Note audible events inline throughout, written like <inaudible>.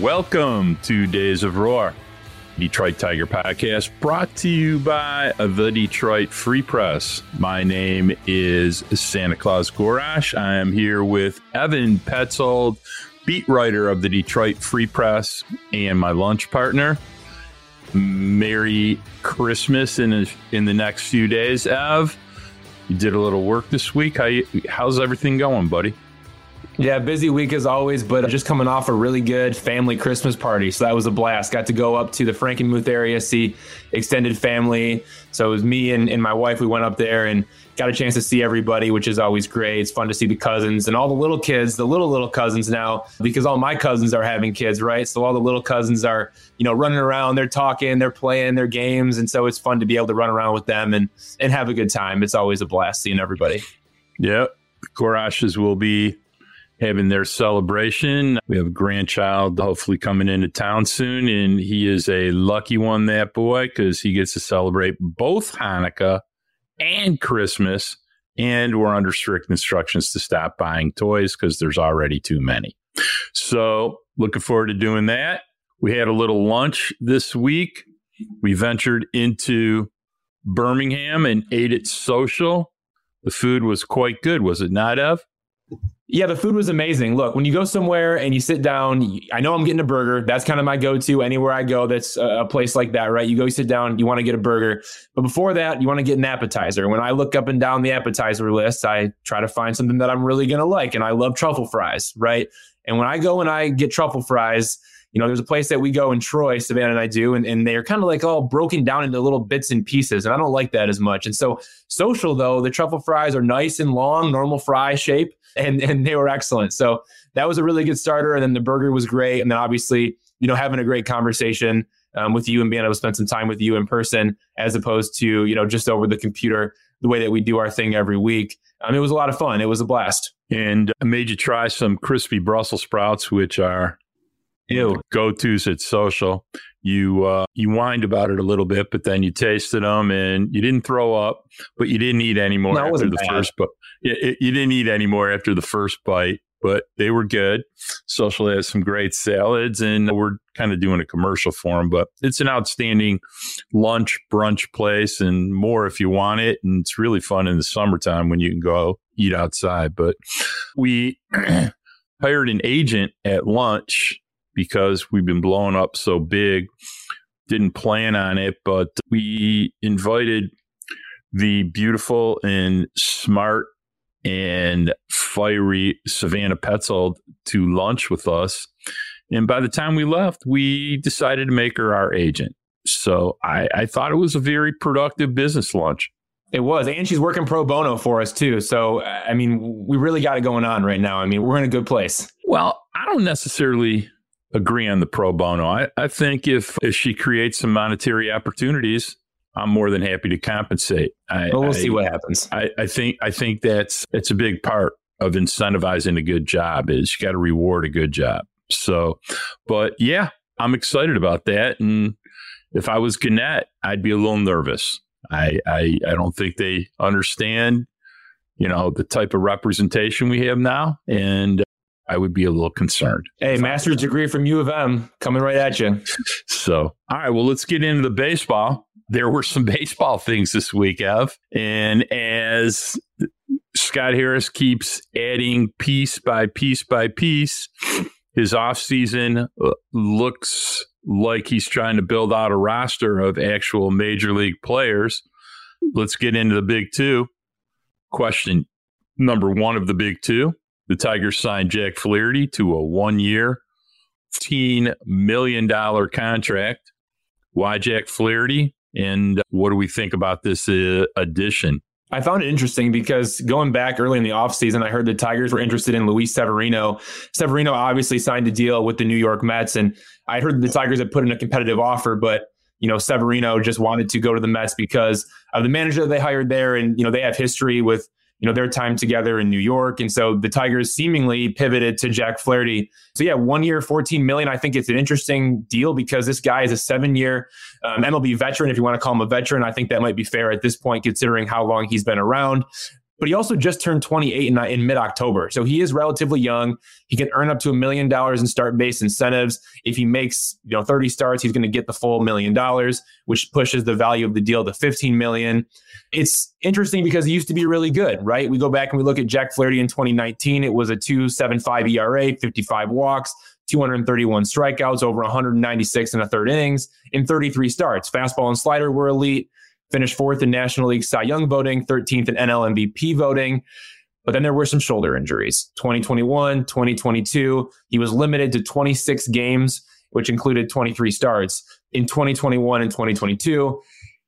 Welcome to Days of Roar, Detroit Tiger podcast brought to you by the Detroit Free Press. My name is Santa Claus Gorash. I am here with Evan Petzold, beat writer of the Detroit Free Press, and my lunch partner. Merry Christmas in a, in the next few days, Ev. You did a little work this week. How how's everything going, buddy? Yeah, busy week as always, but just coming off a really good family Christmas party. So that was a blast. Got to go up to the Frankenmuth area, see extended family. So it was me and, and my wife. We went up there and got a chance to see everybody, which is always great. It's fun to see the cousins and all the little kids, the little, little cousins now, because all my cousins are having kids, right? So all the little cousins are, you know, running around, they're talking, they're playing their games. And so it's fun to be able to run around with them and, and have a good time. It's always a blast seeing everybody. Yep. Gorashes will be having their celebration. We have a grandchild hopefully coming into town soon, and he is a lucky one, that boy, because he gets to celebrate both Hanukkah and Christmas. And we're under strict instructions to stop buying toys because there's already too many. So, looking forward to doing that. We had a little lunch this week. We ventured into Birmingham and ate at social. The food was quite good, was it not, Ev? Yeah, the food was amazing. Look, when you go somewhere and you sit down, I know I'm getting a burger. That's kind of my go to anywhere I go that's a place like that, right? You go, sit down, you want to get a burger. But before that, you want to get an appetizer. When I look up and down the appetizer list, I try to find something that I'm really going to like. And I love truffle fries, right? And when I go and I get truffle fries, you know, there's a place that we go in Troy, Savannah and I do, and, and they're kind of like all broken down into little bits and pieces. And I don't like that as much. And so social though, the truffle fries are nice and long, normal fry shape and and they were excellent. So that was a really good starter. And then the burger was great. And then obviously, you know, having a great conversation um, with you and being able to spend some time with you in person as opposed to you know just over the computer the way that we do our thing every week. Um, it was a lot of fun. It was a blast. And I made you try some crispy Brussels sprouts, which are Ew. go tos at social. You uh, you whined about it a little bit, but then you tasted them and you didn't throw up, but you didn't eat anymore no, after the bad. first. But you, you didn't eat anymore after the first bite, but they were good. Social has some great salads, and we're kind of doing a commercial for them. But it's an outstanding lunch brunch place, and more if you want it. And it's really fun in the summertime when you can go eat outside. But we <clears throat> hired an agent at lunch because we've been blowing up so big. Didn't plan on it, but we invited the beautiful and smart and fiery Savannah Petzold to lunch with us. And by the time we left, we decided to make her our agent. So I, I thought it was a very productive business lunch. It was. And she's working pro bono for us too. So, I mean, we really got it going on right now. I mean, we're in a good place. Well, I don't necessarily agree on the pro bono. I, I think if, if she creates some monetary opportunities, I'm more than happy to compensate. I, well, we'll I, see what happens. I, I think I think that's it's a big part of incentivizing a good job is you got to reward a good job. So, but yeah, I'm excited about that. And if I was Gannett, I'd be a little nervous. I, I I don't think they understand, you know, the type of representation we have now, and I would be a little concerned. Hey, master's degree from U of M coming right at you. so, all right, well, let's get into the baseball there were some baseball things this week, Ev. And as Scott Harris keeps adding piece by piece by piece, his offseason uh, looks like he's trying to build out a roster of actual major league players. Let's get into the big two. Question number one of the big two the Tigers signed Jack Flaherty to a one year, $15 million contract. Why Jack Flaherty? And what do we think about this uh, addition? I found it interesting because going back early in the offseason, I heard the Tigers were interested in Luis Severino. Severino obviously signed a deal with the New York Mets, and I heard the Tigers had put in a competitive offer, but you know Severino just wanted to go to the Mets because of the manager they hired there, and you know they have history with you know, their time together in New York. And so the Tigers seemingly pivoted to Jack Flaherty. So yeah, one year, 14 million. I think it's an interesting deal because this guy is a seven year um, MLB veteran. If you want to call him a veteran, I think that might be fair at this point, considering how long he's been around. But he also just turned 28 in, in mid October. So he is relatively young. He can earn up to a million dollars in start based incentives. If he makes, you know, 30 starts, he's going to get the full million dollars, which pushes the value of the deal to 15 million. It's interesting because he used to be really good, right? We go back and we look at Jack Flaherty in 2019. It was a 2.75 ERA, 55 walks, 231 strikeouts, over 196 and a third innings in 33 starts. Fastball and slider were elite finished fourth in National League Cy Young voting, 13th in NL MVP voting. But then there were some shoulder injuries. 2021, 2022, he was limited to 26 games, which included 23 starts. In 2021 and 2022,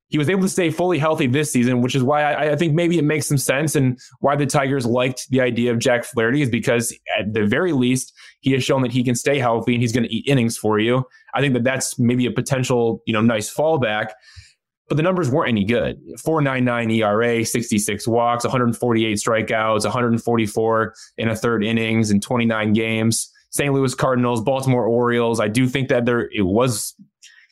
he was able to stay fully healthy this season, which is why I, I, think maybe it makes some sense and why the Tigers liked the idea of Jack Flaherty is because at the very least he has shown that he can stay healthy and he's going to eat innings for you. I think that that's maybe a potential you know nice fallback but the numbers weren't any good. 499 ERA, 66 walks, 148 strikeouts, 144 in a third innings in 29 games. St. Louis Cardinals, Baltimore Orioles. I do think that there it was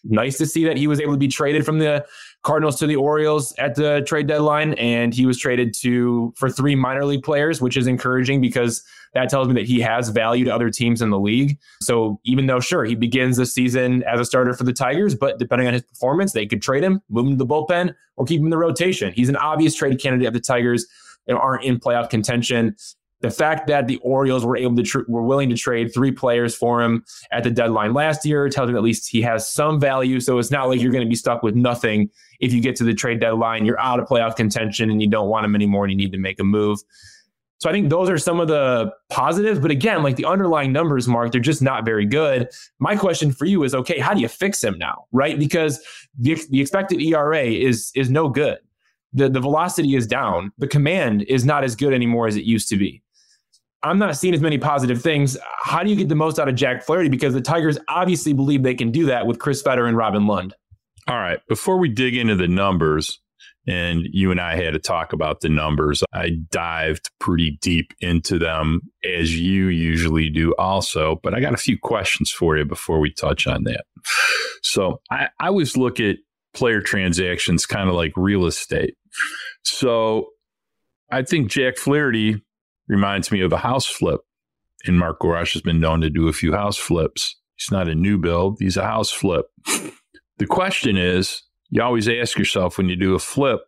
nice to see that he was able to be traded from the Cardinals to the Orioles at the trade deadline, and he was traded to for three minor league players, which is encouraging because that tells me that he has value to other teams in the league. So even though sure he begins the season as a starter for the Tigers, but depending on his performance, they could trade him, move him to the bullpen, or keep him in the rotation. He's an obvious trade candidate of the Tigers. They aren't in playoff contention the fact that the Orioles were able to tr- were willing to trade three players for him at the deadline last year tells me at least he has some value. So it's not like you're going to be stuck with nothing if you get to the trade deadline. You're out of playoff contention and you don't want him anymore and you need to make a move. So I think those are some of the positives. But again, like the underlying numbers, Mark, they're just not very good. My question for you is, okay, how do you fix him now, right? Because the, the expected ERA is is no good. The, the velocity is down. The command is not as good anymore as it used to be. I'm not seeing as many positive things. How do you get the most out of Jack Flaherty? Because the Tigers obviously believe they can do that with Chris Fetter and Robin Lund. All right. Before we dig into the numbers, and you and I had to talk about the numbers, I dived pretty deep into them as you usually do, also. But I got a few questions for you before we touch on that. So I, I always look at player transactions kind of like real estate. So I think Jack Flaherty reminds me of a house flip. And Mark Goresh has been known to do a few house flips. He's not a new build, he's a house flip. The question is you always ask yourself when you do a flip,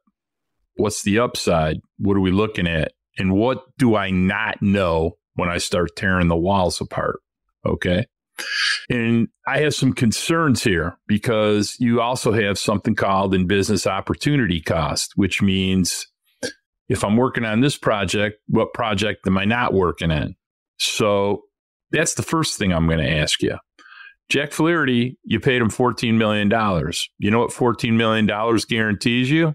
what's the upside? What are we looking at? And what do I not know when I start tearing the walls apart? Okay. And I have some concerns here because you also have something called in business opportunity cost, which means if I'm working on this project, what project am I not working in? So that's the first thing I'm going to ask you. Jack Flaherty, you paid him $14 million. You know what $14 million guarantees you?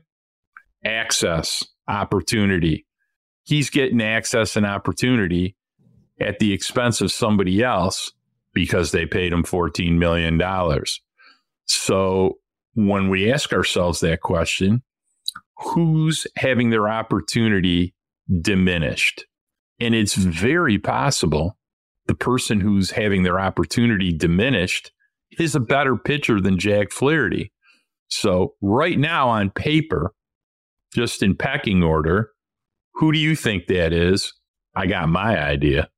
Access, opportunity. He's getting access and opportunity at the expense of somebody else because they paid him $14 million. So when we ask ourselves that question, who's having their opportunity diminished. And it's very possible the person who's having their opportunity diminished is a better pitcher than Jack Flaherty. So, right now on paper, just in pecking order, who do you think that is? I got my idea.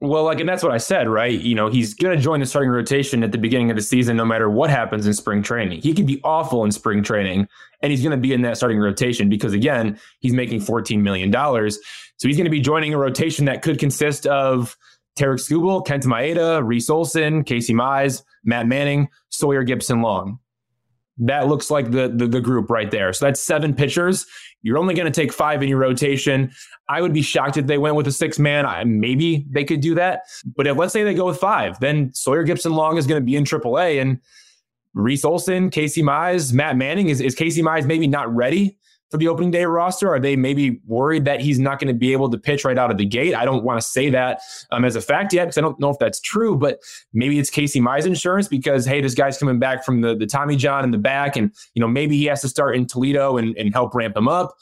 Well, like, and that's what I said, right? You know, he's going to join the starting rotation at the beginning of the season, no matter what happens in spring training. He could be awful in spring training, and he's going to be in that starting rotation because, again, he's making $14 million. So he's going to be joining a rotation that could consist of Tarik Skubal, Kenta Maeda, Reese Olson, Casey Mize, Matt Manning, Sawyer Gipson-Long. That looks like the, the, the group right there. So that's seven pitchers. You're only going to take five in your rotation. I would be shocked if they went with a six man. I, maybe they could do that. But if let's say they go with five, then Sawyer Gipson-Long is going to be in AAA and Reese Olson, Casey Mize, Matt Manning. Is, is Casey Mize maybe not ready for the opening day roster? Are they maybe worried that he's not going to be able to pitch right out of the gate? I don't want to say that um, as a fact yet because I don't know if that's true, but maybe it's Casey Mize insurance because, hey, this guy's coming back from the, the Tommy John in the back and, you know, maybe he has to start in Toledo and, and help ramp him up.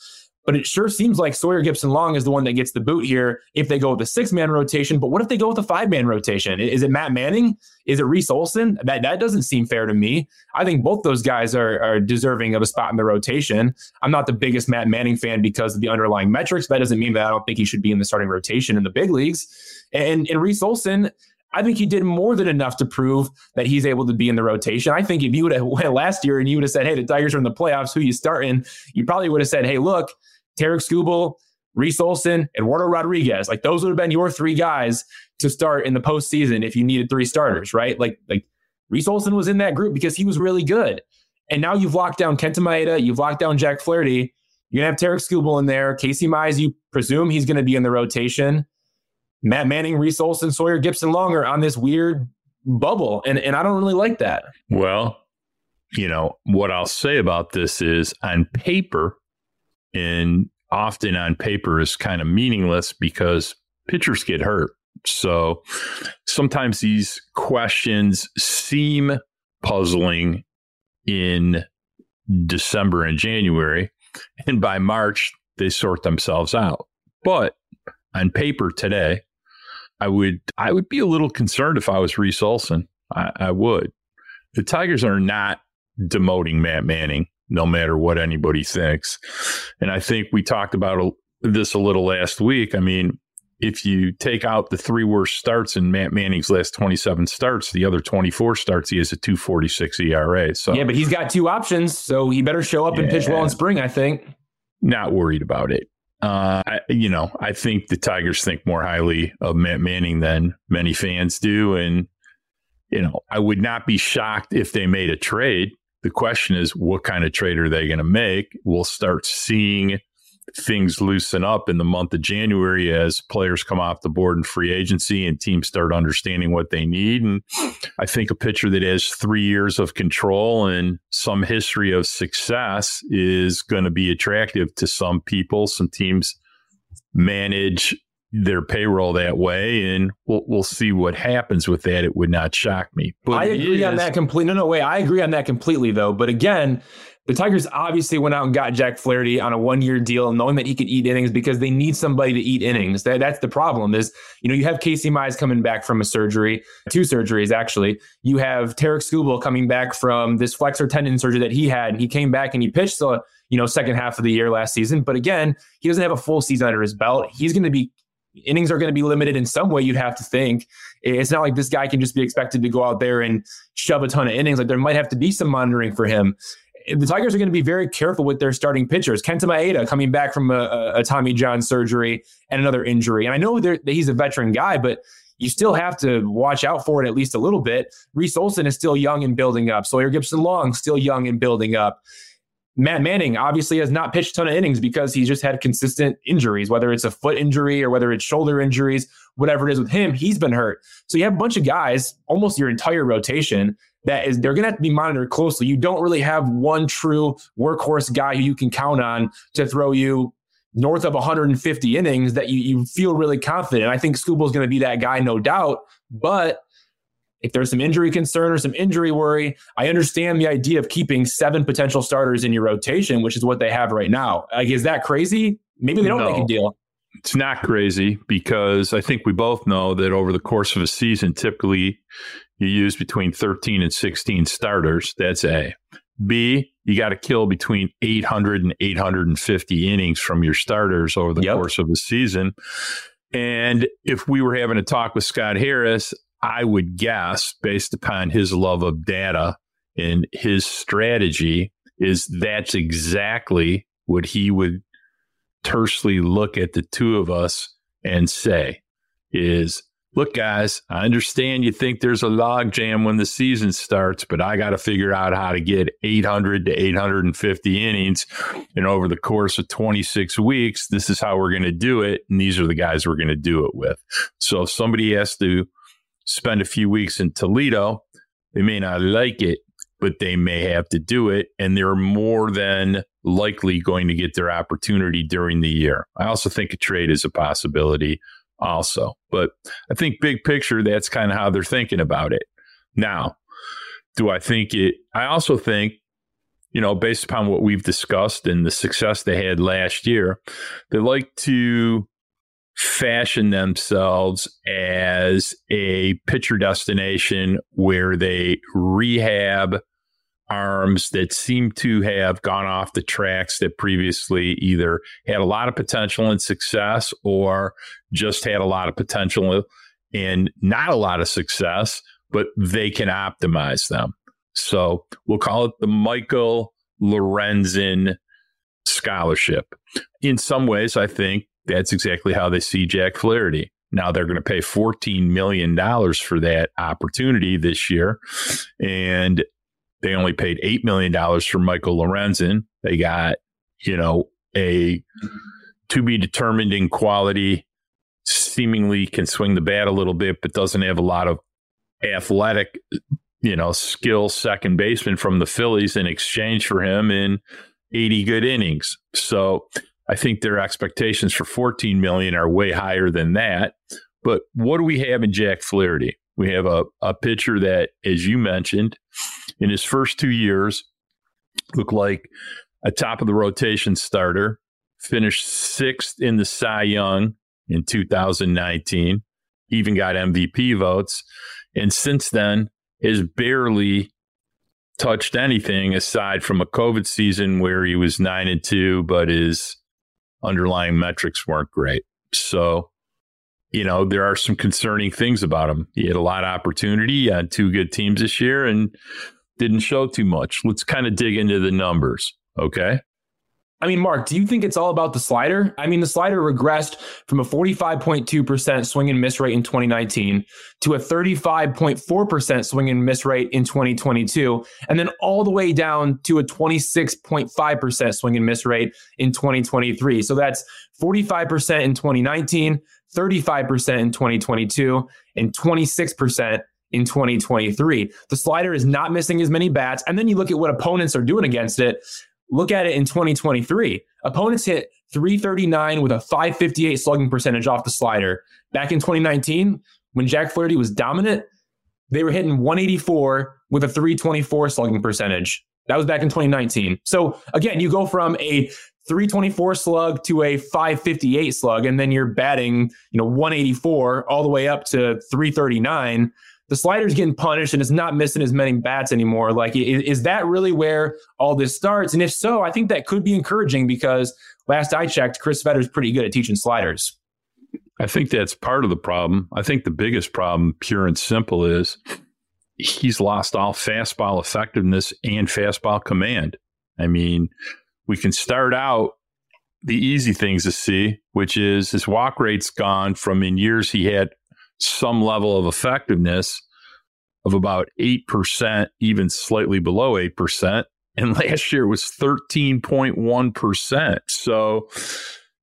But it sure seems like Sawyer Gipson-Long is the one that gets the boot here if they go with a six man rotation. But what if they go with a five man rotation? Is it Matt Manning? Is it Reese Olson? That that doesn't seem fair to me. I think both those guys are, are deserving of a spot in the rotation. I'm not the biggest Matt Manning fan because of the underlying metrics. That doesn't mean that I don't think he should be in the starting rotation in the big leagues. And and Reese Olson, I think he did more than enough to prove that he's able to be in the rotation. I think if you would have <laughs> went last year and you would have said, "Hey, the Tigers are in the playoffs. Who you starting?" You probably would have said, "Hey, look, Tarik Skubal, Reese Olson, Eduardo Rodriguez. Like those would have been your three guys to start in the postseason if you needed three starters, right? Like like Reese Olson was in that group because he was really good. And now you've locked down Kenta Maeda, you've locked down Jack Flaherty. You're gonna have Tarik Skubal in there. Casey Mize, you presume he's gonna be in the rotation. Matt Manning, Reese Olson, Sawyer Gipson Longer on this weird bubble. And and I don't really like that. Well, you know, what I'll say about this is on paper, and often on paper is kind of meaningless because pitchers get hurt. So sometimes these questions seem puzzling in December and January, and by March, they sort themselves out. But on paper today, I would I would be a little concerned if I was Reese Olson. I, I would. The Tigers are not demoting Matt Manning no matter what anybody thinks. And I think we talked about this a little last week. I mean, if you take out the three worst starts in Matt Manning's last 27 starts, the other 24 starts, he has a 246 ERA. So Yeah, but he's got two options, so he better show up yeah, and pitch well in spring, I think. Not worried about it. Uh, I, you know, I think the Tigers think more highly of Matt Manning than many fans do. And, you know, I would not be shocked if they made a trade the question is, what kind of trade are they going to make? We'll start seeing things loosen up in the month of January as players come off the board in free agency and teams start understanding what they need. And I think a pitcher that has three years of control and some history of success is going to be attractive to some people. Some teams manage their payroll that way, and we'll we'll see what happens with that. It would not shock me. But I agree is, on that completely. No, no, wait. I agree on that completely, though. But again, the Tigers obviously went out and got Jack Flaherty on a one year deal, knowing that he could eat innings because they need somebody to eat innings. That, that's the problem. Is you know you have Casey Mize coming back from a surgery, two surgeries actually. You have Tarik Skubal coming back from this flexor tendon surgery that he had, and he came back and he pitched the you know second half of the year last season. But again, he doesn't have a full season under his belt. He's going to be innings are going to be limited in some way, you'd have to think. It's not like this guy can just be expected to go out there and shove a ton of innings. Like there might have to be some monitoring for him. The Tigers are going to be very careful with their starting pitchers. Kenta Maeda coming back from a, a Tommy John surgery and another injury. And I know that he's a veteran guy, but you still have to watch out for it at least a little bit. Reese Olson is still young and building up. Sawyer Gipson-Long still young and building up. Matt Manning obviously has not pitched a ton of innings because he's just had consistent injuries, whether it's a foot injury or whether it's shoulder injuries, whatever it is with him, he's been hurt. So you have a bunch of guys, almost your entire rotation, that is they're going to have to be monitored closely. You don't really have one true workhorse guy who you can count on to throw you north of 150 innings that you, you feel really confident. I think is going to be that guy, no doubt. But if there's some injury concern or some injury worry, I understand the idea of keeping seven potential starters in your rotation, which is what they have right now. Like, is that crazy? Maybe they don't no, make a deal. It's not crazy because I think we both know that over the course of a season, typically you use between 13 and 16 starters. That's A. B, you got to kill between 800 and 850 innings from your starters over the yep. course of a season. And if we were having a talk with Scott Harris, I would guess, based upon his love of data and his strategy, is that's exactly what he would tersely look at the two of us and say is look guys i understand you think there's a log jam when the season starts but i got to figure out how to get 800 to 850 innings and over the course of 26 weeks. This is how we're going to do it and these are the guys we're going to do it with. So if somebody has to spend a few weeks in Toledo. They may not like it, but they may have to do it. And they're more than likely going to get their opportunity during the year. I also think a trade is a possibility, also. But I think big picture, that's kind of how they're thinking about it. Now, do I think it? I also think you know, based upon what we've discussed and the success they had last year, they like to fashion themselves as a pitcher destination where they rehab arms that seem to have gone off the tracks that previously either had a lot of potential and success or just had a lot of potential and not a lot of success, but they can optimize them. So we'll call it the Michael Lorenzen scholarship. In some ways, I think that's exactly how they see Jack Flaherty. Now they're going to pay $14 million for that opportunity this year. And they only paid $8 million for Michael Lorenzen. They got, you know, a to be determined in quality, seemingly can swing the bat a little bit, but doesn't have a lot of athletic, you know, skill second baseman from the Phillies in exchange for him in 80 good innings. So I think their expectations for 14 million are way higher than that. But what do we have in Jack Flaherty? We have a, a pitcher that, as you mentioned, in his first two years, looked like a top of the rotation starter, finished sixth in the Cy Young in 2019, even got MVP votes. And since then, has barely touched anything aside from a COVID season where he was nine and two, but his underlying metrics weren't great. So, you know, there are some concerning things about him. He had a lot of opportunity, had two good teams this year and didn't show too much. Let's kind of dig into the numbers. Okay. I mean, Mark, do you think it's all about the slider? I mean, the slider regressed from a 45.2% swing and miss rate in 2019 to a 35.4% swing and miss rate in 2022, and then all the way down to a 26.5% swing and miss rate in 2023. So that's 45% in 2019, 35% in 2022, and 26% in 2023. The slider is not missing as many bats. And then you look at what opponents are doing against it. Look at it in 2023. Opponents hit 339 with a 558 slugging percentage off the slider. Back in 2019, when Jack Flaherty was dominant, they were hitting 184 with a 324 slugging percentage. That was back in 2019. So again, you go from a 324 slug to a 558 slug, and then you're batting, you know, 184 all the way up to 339 the slider's getting punished and it's not missing as many bats anymore. Like, is, is, that really where all this starts? And if so, I think that could be encouraging because last I checked, Chris Fetter's pretty good at teaching sliders. I think that's part of the problem. I think the biggest problem, pure and simple, is he's lost all fastball effectiveness and fastball command. I mean, we can start out the easy things to see, which is his walk rate's gone from in years he had some level of effectiveness of about 8%, even slightly below 8%. And <laughs> last year was 13.1%. So,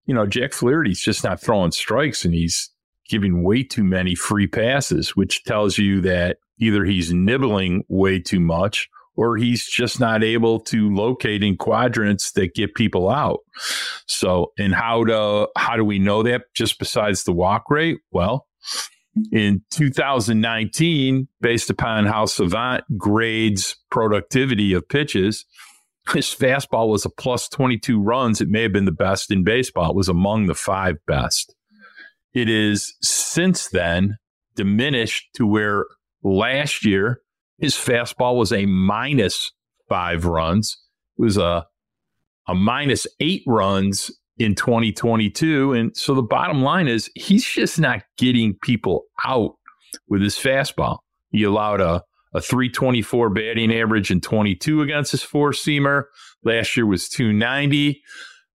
you know, Jack Flaherty's just not throwing strikes and he's giving way too many free passes, which tells you that either he's nibbling way too much or he's just not able to locate in quadrants that get people out. So, and how do how do we know that just besides the walk rate? Well, in 2019, based upon how Savant grades productivity of pitches, his fastball was a plus 22 runs. It may have been the best in baseball. It was among the five best. It is since then diminished to where last year his fastball was a minus five runs. It was a a minus eight runs in 2022. And so the bottom line is he's just not getting people out with his fastball. He allowed a, a 324 batting average in 22 against his four seamer. Last year was 290.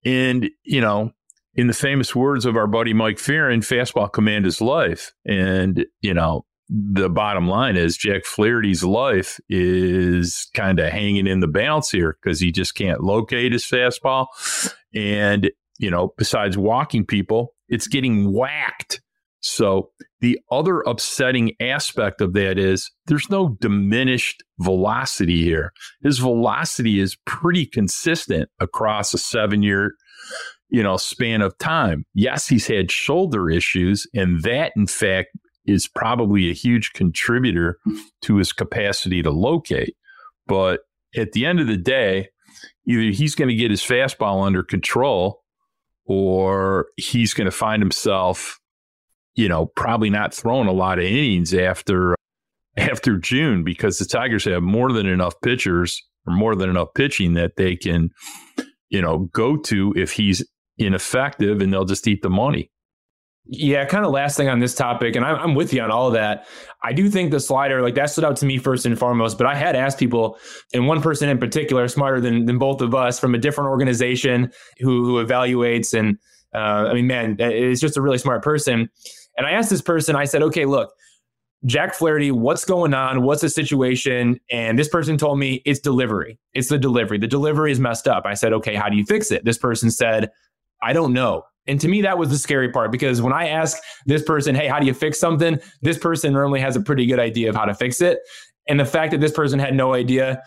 And, you know, in the famous words of our buddy Mike Fearon, fastball command is life. And, you know, the bottom line is Jack Flaherty's life is kind of hanging in the balance here because he just can't locate his fastball. And you know, besides walking people, it's getting whacked. So the other upsetting aspect of that is there's no diminished velocity here. His velocity is pretty consistent across a seven year, you know, span of time. Yes, he's had shoulder issues, and that in fact is probably a huge contributor to his capacity to locate. But at the end of the day, either he's going to get his fastball under control or he's going to find himself, you know, probably not throwing a lot of innings after <laughs> after June because the Tigers have more than enough pitchers or more than enough pitching that they can, you know, go to if he's ineffective and they'll just eat the money. Yeah, kind of last thing on this topic, and I'm, I'm with you on all that. I do think the slider, like that stood out to me first and foremost, but I had asked people, and one person in particular, smarter than, than both of us from a different organization who, who evaluates. And uh, I mean, man, it's just a really smart person. And I asked this person, I said, okay, look, Jack Flaherty, what's going on? What's the situation? And this person told me it's delivery. It's the delivery. The delivery is messed up. I said, okay, how do you fix it? This person said, I don't know. And to me, that was the scary part because when I ask this person, hey, how do you fix something? This person normally has a pretty good idea of how to fix it. And the fact that this person had no idea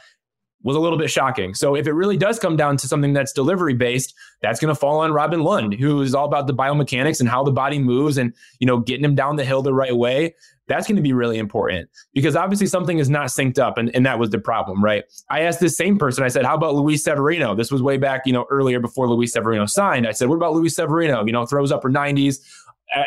was a little bit shocking. So if it really does come down to something that's delivery based, that's going to fall on Robin Lund, who is all about the biomechanics and how the body moves and, you know, getting him down the hill the right way. That's going to be really important because obviously something is not synced up. And, and that was the problem, right? I asked this same person, I said, how about Luis Severino? This was way back, you know, earlier before Luis Severino signed. I said, what about Luis Severino? You know, throws upper 90s.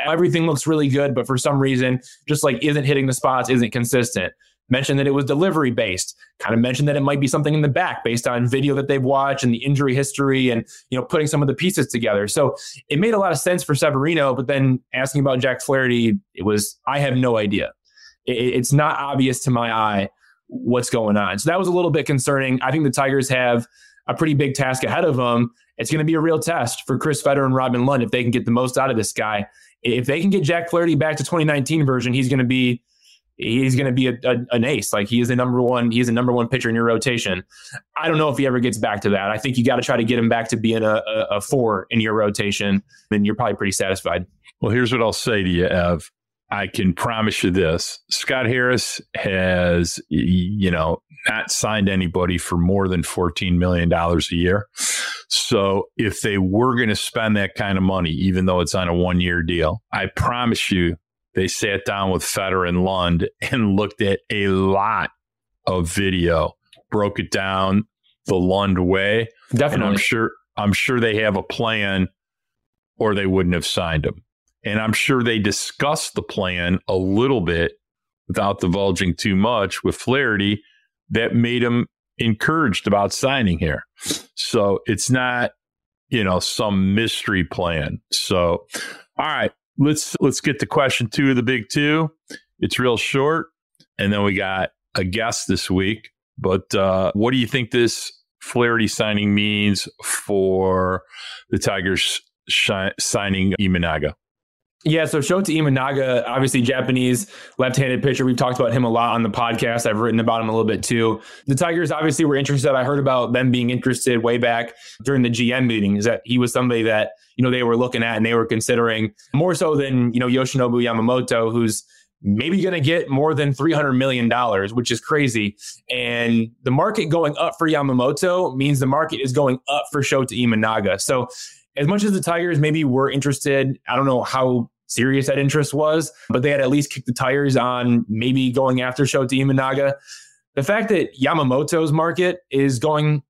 Everything looks really good, but for some reason, just like isn't hitting the spots, isn't consistent mentioned that it was delivery based, kind of mentioned that it might be something in the back based on video that they've watched and the injury history and, you know, putting some of the pieces together. So it made a lot of sense for Severino, but then asking about Jack Flaherty, it was, I have no idea. It, it's not obvious to my eye what's going on. So that was a little bit concerning. I think the Tigers have a pretty big task ahead of them. It's going to be a real test for Chris Fetter and Robin Lund if they can get the most out of this guy. If they can get Jack Flaherty back to 2019 version, he's going to be he's going to be a, a, an ace. Like he is the number one, he's a number one pitcher in your rotation. I don't know if he ever gets back to that. I think you got to try to get him back to being a, a, a four in your rotation, and you're probably pretty satisfied. Well, here's what I'll say to you, Ev. I can promise you this: Scott Harris has, you know, not signed anybody for more than fourteen million dollars a year. So, if they were going to spend that kind of money, even though it's on a one-year deal, I promise you they sat down with Fetter and Lund and looked at a lot of video, broke it down the Lund way. Definitely. And I'm sure I'm sure they have a plan or they wouldn't have signed him. And I'm sure they discussed the plan a little bit without divulging too much with Flaherty that made him encouraged about signing here. So it's not, you know, some mystery plan. So, all right let's let's get to question two of the big two. It's real short, and then we got a guest this week. But uh, what do you think this Flaherty signing means for the Tigers shi- signing Imanaga? Yeah, so Shota Imanaga, obviously Japanese left-handed pitcher. We've talked about him a lot on the podcast. I've written about him a little bit too. The Tigers obviously were interested. I heard about them being interested way back during the GM meetings that he was somebody that, you know, they were looking at and they were considering more so than, you know, Yoshinobu Yamamoto, who's maybe going to get more than $300 million, which is crazy. And the market going up for Yamamoto means the market is going up for Shota Imanaga. So as much as the Tigers maybe were interested, I don't know how serious that interest was, but they had at least kicked the tires on maybe going after Shota Imanaga. The fact that Yamamoto's market is going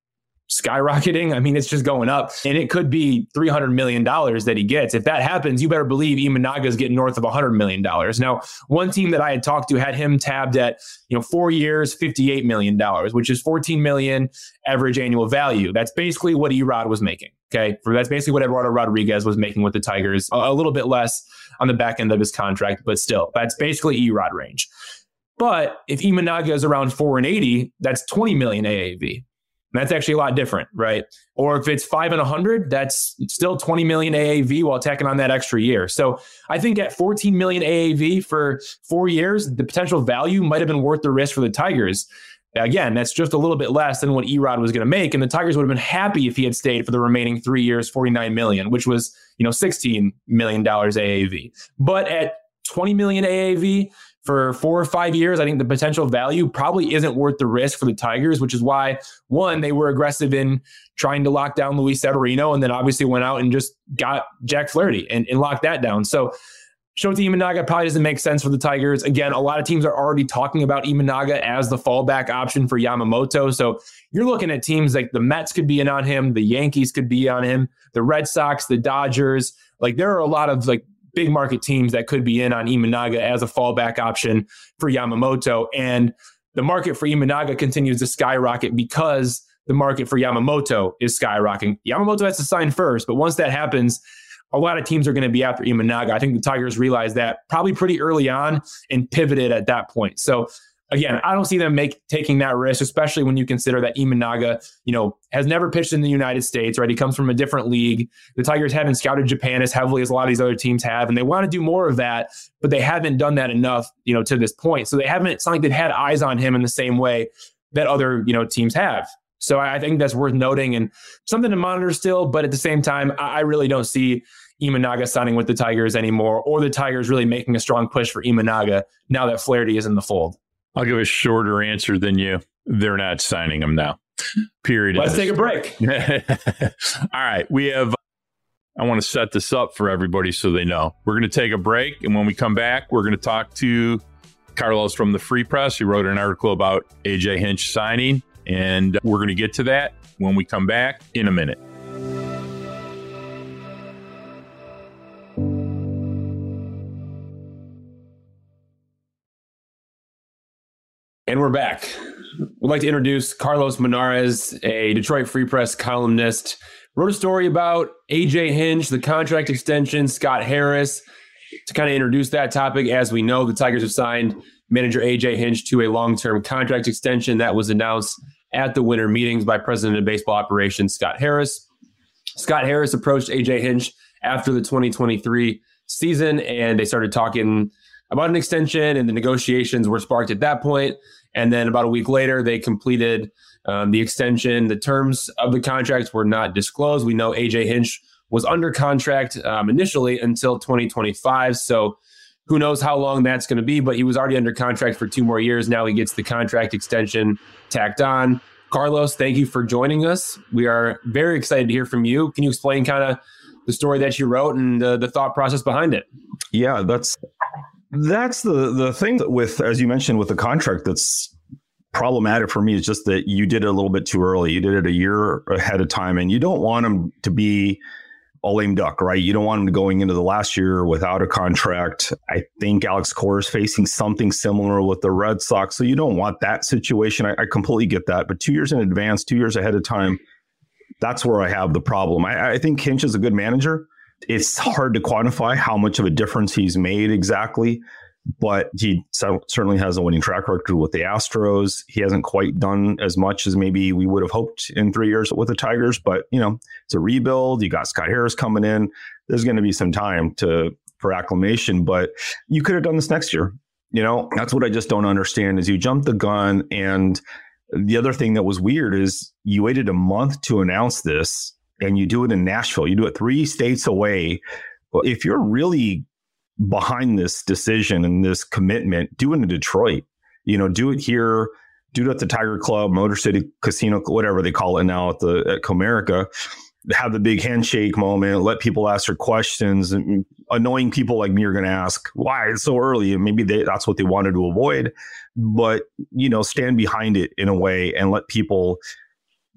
skyrocketing. I mean, it's just going up, and it could be three hundred million dollars that he gets. If that happens, you better believe Imanaga is getting north of hundred million dollars. Now, one team that I had talked to had him tabbed at you know four years, fifty eight million dollars, which is fourteen million average annual value. That's basically what Erod was making. Okay, that's basically what Eduardo Rodriguez was making with the Tigers, a, a little bit less on the back end of his contract, but still, that's basically Erod range. But if Imanaga is around four and eighty, that's twenty million AAV. That's actually a lot different, right? Or if it's five and a hundred, that's still 20 million AAV while tacking on that extra year. So I think at 14 million AAV for four years, the potential value might have been worth the risk for the Tigers. Again, that's just a little bit less than what Erod was going to make, and the Tigers would have been happy if he had stayed for the remaining three years, 49 million, which was you know 16 million dollars AAV. But at 20 million AAV, for four or five years, I think the potential value probably isn't worth the risk for the Tigers, which is why one, they were aggressive in trying to lock down Luis Severino, and then obviously went out and just got Jack Flaherty and, and locked that down. So Shota Imanaga probably doesn't make sense for the Tigers. Again, a lot of teams are already talking about Imanaga as the fallback option for Yamamoto. So you're looking at teams like the Mets could be in on him, the Yankees could be on him, the Red Sox, the Dodgers. Like there are a lot of like big market teams that could be in on Imanaga as a fallback option for Yamamoto. And the market for Imanaga continues to skyrocket because the market for Yamamoto is skyrocketing. Yamamoto has to sign first, but once that happens, a lot of teams are going to be after Imanaga. I think the Tigers realized that probably pretty early on and pivoted at that point. So again, I don't see them make taking that risk, especially when you consider that Imanaga, you know, has never pitched in the United States, right? He comes from a different league. The Tigers haven't scouted Japan as heavily as a lot of these other teams have, and they want to do more of that, but they haven't done that enough, you know, to this point. So they haven't, it's not like they've had eyes on him in the same way that other, you know, teams have. So I think that's worth noting and something to monitor still. But at the same time, I really don't see Imanaga signing with the Tigers anymore, or the Tigers really making a strong push for Imanaga now that Flaherty is in the fold. I'll give a shorter answer than you. They're not signing him now. Period. Let's take a break. <laughs> All right. We have, I want to set this up for everybody so they know. We're going to take a break. And when we come back, we're going to talk to Carlos from the Free Press. He wrote an article about AJ Hinch signing. And we're going to get to that when we come back in a minute. And we're back. We'd like to introduce Carlos Monarrez, a Detroit Free Press columnist. Wrote a story about AJ Hinch, the contract extension, Scott Harris. To kind of introduce that topic, as we know, the Tigers have signed manager AJ Hinch to a long term contract extension that was announced at the winter meetings by President of Baseball Operations Scott Harris. Scott Harris approached AJ Hinch after the 2023 season and they started talking about an extension and the negotiations were sparked at that point. And then about a week later, they completed um, the extension. The terms of the contracts were not disclosed. We know AJ Hinch was under contract um, initially until 2025. So who knows how long that's going to be, but he was already under contract for two more years. Now he gets the contract extension tacked on. Carlos, thank you for joining us. We are very excited to hear from you. Can you explain kind of the story that you wrote and the, the thought process behind it? Yeah, that's that's the the thing with as you mentioned with the contract that's problematic for me is just that you did it a little bit too early. You did it a year ahead of time, and you don't want them to be a lame duck, right? You don't want him going into the last year without a contract. I think Alex Cora is facing something similar with the Red Sox. So you don't want that situation. I, I, completely get that. But two years in advance, two years ahead of time, that's where I have the problem. I, I think Hinch is a good manager. It's hard to quantify how much of a difference he's made exactly but he certainly has a winning track record with the Astros. He hasn't quite done as much as maybe we would have hoped in three years with the Tigers, but you know, it's a rebuild. You got Scott Harris coming in. There's going to be some time to for acclimation, but you could have done this next year. You know, that's what I just don't understand is you jumped the gun. And the other thing that was weird is you waited a month to announce this and you do it in Nashville. You do it three states away. If you're really behind this decision and this commitment, do it in Detroit. You know, do it here, do it at the Tiger Club, Motor City Casino, whatever they call it now at the at Comerica. Have the big handshake moment, let people ask their questions. And annoying people like me are going to ask why it's so early, and maybe they, that's what they wanted to avoid. But you know, stand behind it in a way and let people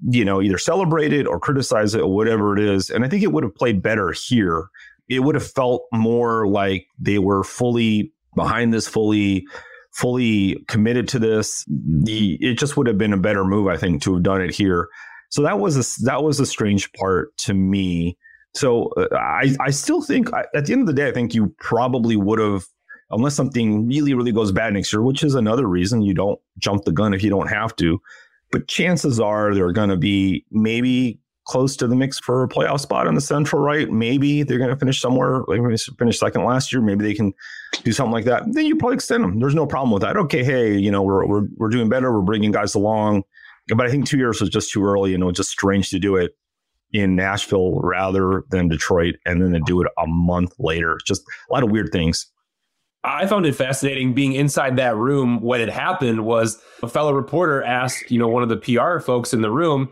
you know, either celebrate it or criticize it or whatever it is. And I think it would have played better here it would have felt more like they were fully behind this, fully fully committed to this. The, it just would have been a better move, I think, to have done it here. So that was a, that was a strange part to me. So uh, I I still think at the end of the day, I think you probably would have, unless something really really goes bad next year, which is another reason you don't jump the gun if you don't have to. But chances are they're going to be maybe close to the mix for a playoff spot in the Central, right? Maybe they're going to finish somewhere. Like they finished second last year. Maybe they can do something like that. Then you probably extend them. There's no problem with that. Okay, hey, you know we're we're we're doing better. We're bringing guys along, but I think two years was just too early, and it was just strange to do it in Nashville rather than Detroit, and then to do it a month later. Just a lot of weird things. I found it fascinating being inside that room when it happened was a fellow reporter asked, you know, one of the PR folks in the room,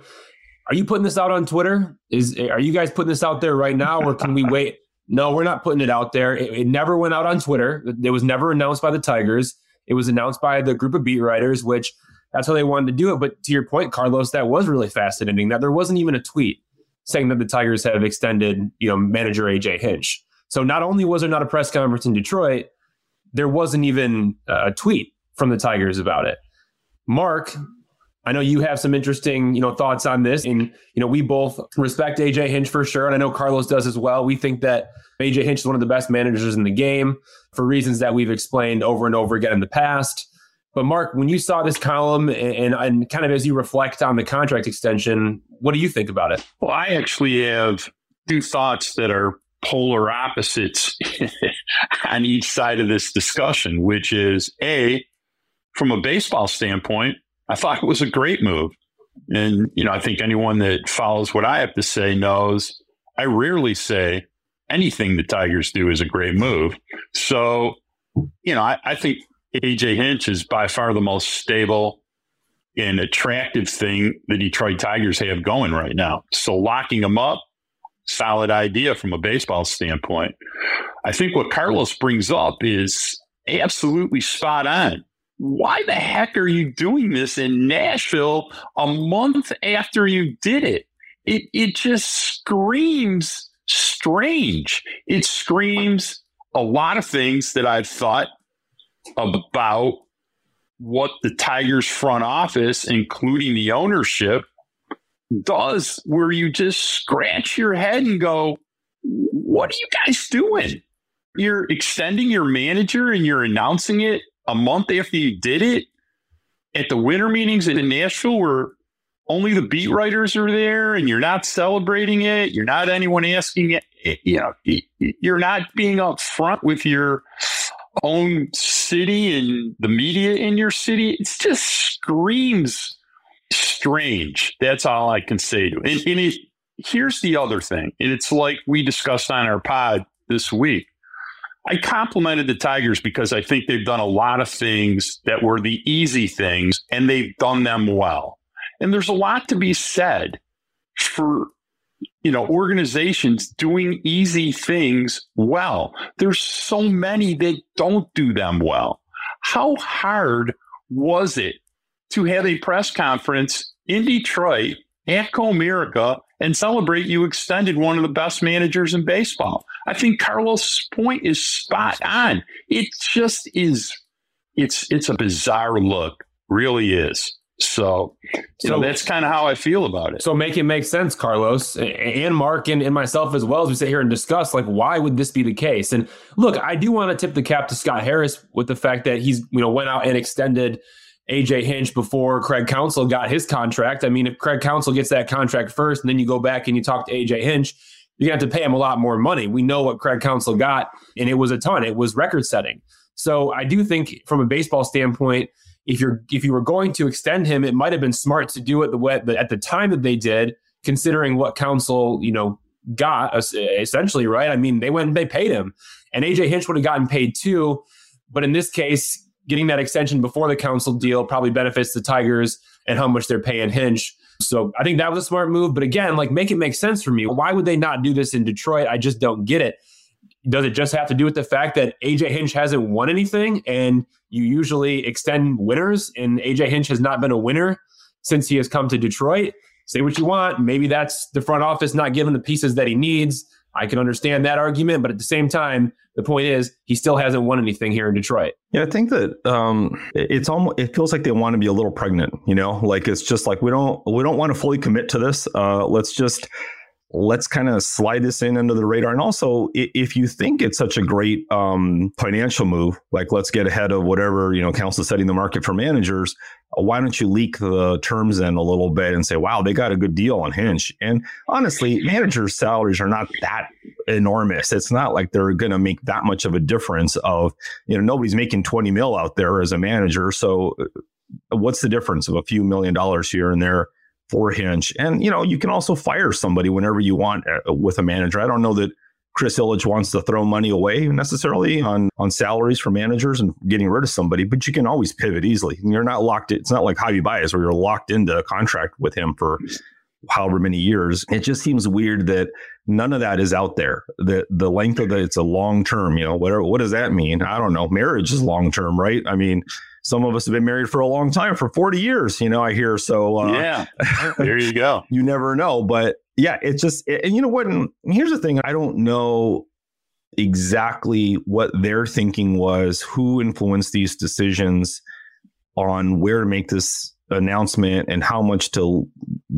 are you putting this out on Twitter? Is are you guys putting this out there right now, or can we wait? <laughs> no, we're not putting it out there. It, it never went out on Twitter. It was never announced by the Tigers. It was announced by the group of beat writers, which that's how they wanted to do it. But to your point, Carlos, that was really fascinating. That there wasn't even a tweet saying that the Tigers have extended, you know, manager AJ Hinch. So not only was there not a press conference in Detroit, there wasn't even a tweet from the Tigers about it. Mark, I know you have some interesting, you know, thoughts on this, and you know, we both respect AJ Hinch for sure, and I know Carlos does as well. We think that AJ Hinch is one of the best managers in the game for reasons that we've explained over and over again in the past. But Mark, when you saw this column and, and kind of as you reflect on the contract extension, what do you think about it? Well, I actually have two thoughts that are polar opposites <laughs> on each side of this discussion, which is A, from a baseball standpoint, I thought it was a great move. And, you know, I think anyone that follows what I have to say knows I rarely say anything the Tigers do is a great move. So, you know, I, I think AJ Hinch is by far the most stable and attractive thing the Detroit Tigers have going right now. So locking him up, solid idea from a baseball standpoint. I think what Carlos brings up is absolutely spot on. Why the heck are you doing this in Nashville a month after you did it? It it just screams strange. It screams a lot of things that I've thought about what the Tigers front office, including the ownership, does, where you just scratch your head and go, What are you guys doing? You're extending your manager and you're announcing it a month after you did it at the winter meetings in Nashville where only the beat writers are there and you're not celebrating it. You're not anyone asking it. You know, you're not being upfront with your own city and the media in your city. It just screams strange. That's all I can say to it. And, and it, here's the other thing, and it's like we discussed on our pod this week. I complimented the Tigers because I think they've done a lot of things that were the easy things and they've done them well. And there's a lot to be said for you know organizations doing easy things well. There's so many that don't do them well. How hard was it to have a press conference in Detroit at Comerica and celebrate you extended one of the best managers in baseball? I think Carlos' point is spot on. It just is. It's it's a bizarre look, really is. So, you so, know, that's kind of how I feel about it. So make it make sense, Carlos and Mark and, and myself as well as we sit here and discuss like why would this be the case? And look, I do want to tip the cap to Scott Harris with the fact that he's you know went out and extended AJ Hinch before Craig Counsell got his contract. I mean, if Craig Counsell gets that contract first and then you go back and you talk to AJ Hinch, you're going to have to pay him a lot more money. We know what Craig Counsell got, and it was a ton. It was record setting. So I do think, from a baseball standpoint, if you're if you were going to extend him, it might have been smart to do it the way at the time that they did, considering what Counsell you know got essentially right. I mean, they went and they paid him, and AJ Hinch would have gotten paid too. But in this case, getting that extension before the Counsell deal probably benefits the Tigers and how much they're paying Hinch. So I think that was a smart move. But again, like make it make sense for me. Why would they not do this in Detroit? I just don't get it. Does it just have to do with the fact that AJ Hinch hasn't won anything and you usually extend winners and AJ Hinch has not been a winner since he has come to Detroit? Say what you want. Maybe that's the front office not giving the pieces that he needs. I can understand that argument, but at the same time, the point is he still hasn't won anything here in Detroit. Yeah, I think that um, it's almost it feels like they want to be a little pregnant. You know, like it's just like we don't we don't want to fully commit to this. Uh, let's just let's kind of slide this in under the radar. And also, if you think it's such a great um, financial move, like let's get ahead of whatever you know Counsell setting the market for managers, why don't you leak the terms in a little bit and say, wow, they got a good deal on Hinch." And honestly, managers' salaries are not that enormous. It's not like they're going to make that much of a difference. Of you know, nobody's making twenty mil out there as a manager, so. Uh, what's the difference of a few million dollars here and there for Hinch. And, you know, you can also fire somebody whenever you want uh, with a manager. I don't know that Chris Ilitch wants to throw money away necessarily on, on salaries for managers and getting rid of somebody, but you can always pivot easily. You're not locked. It's not like Javi Baez where you're locked into a contract with him for however many years. It just seems weird that none of that is out there. The the length of the it's a long term, you know, whatever what does that mean? I don't know. Marriage is long term, right? I mean, some of us have been married for a long time, for 40 years, you know, I hear. So uh, Yeah. <laughs> There you go. you never know. But yeah, it's just and you know what? And here's the thing, I don't know exactly what their thinking was, who influenced these decisions on where to make this announcement and how much to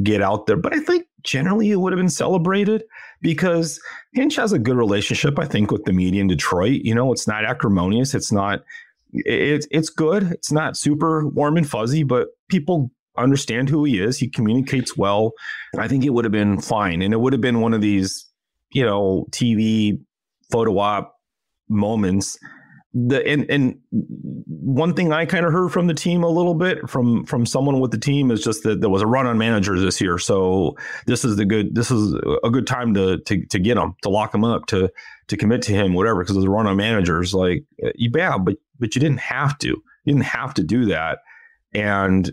get out there. But I think generally it would have been celebrated because Hinch has a good relationship, I think, with the media in Detroit. You know, it's not acrimonious. It's not, it's, it's good. It's not super warm and fuzzy, but people understand who he is. He communicates well. I think it would have been fine. And it would have been one of these, you know, TV photo op moments the and and one thing I kind of heard from the team a little bit from from someone with the team is just that there was a run on managers this year, so this is the good this is a good time to to to get him to lock him up to to commit to him whatever because there's a run on managers like yeah but but you didn't have to you didn't have to do that and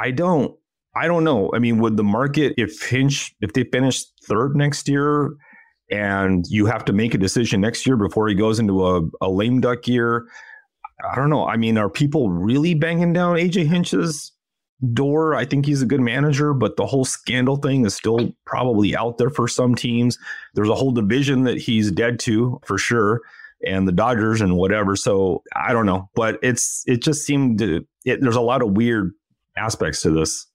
I don't I don't know I mean would the market if Hinch if they finish third next year and you have to make a decision next year before he goes into a, a lame duck year. I don't know. I mean, are people really banging down AJ Hinch's door? I think he's a good manager, but the whole scandal thing is still probably out there for some teams. There's a whole division that he's dead to for sure, and the Dodgers and whatever. So I don't know, but it's it just seemed to, it, there's a lot of weird aspects to this.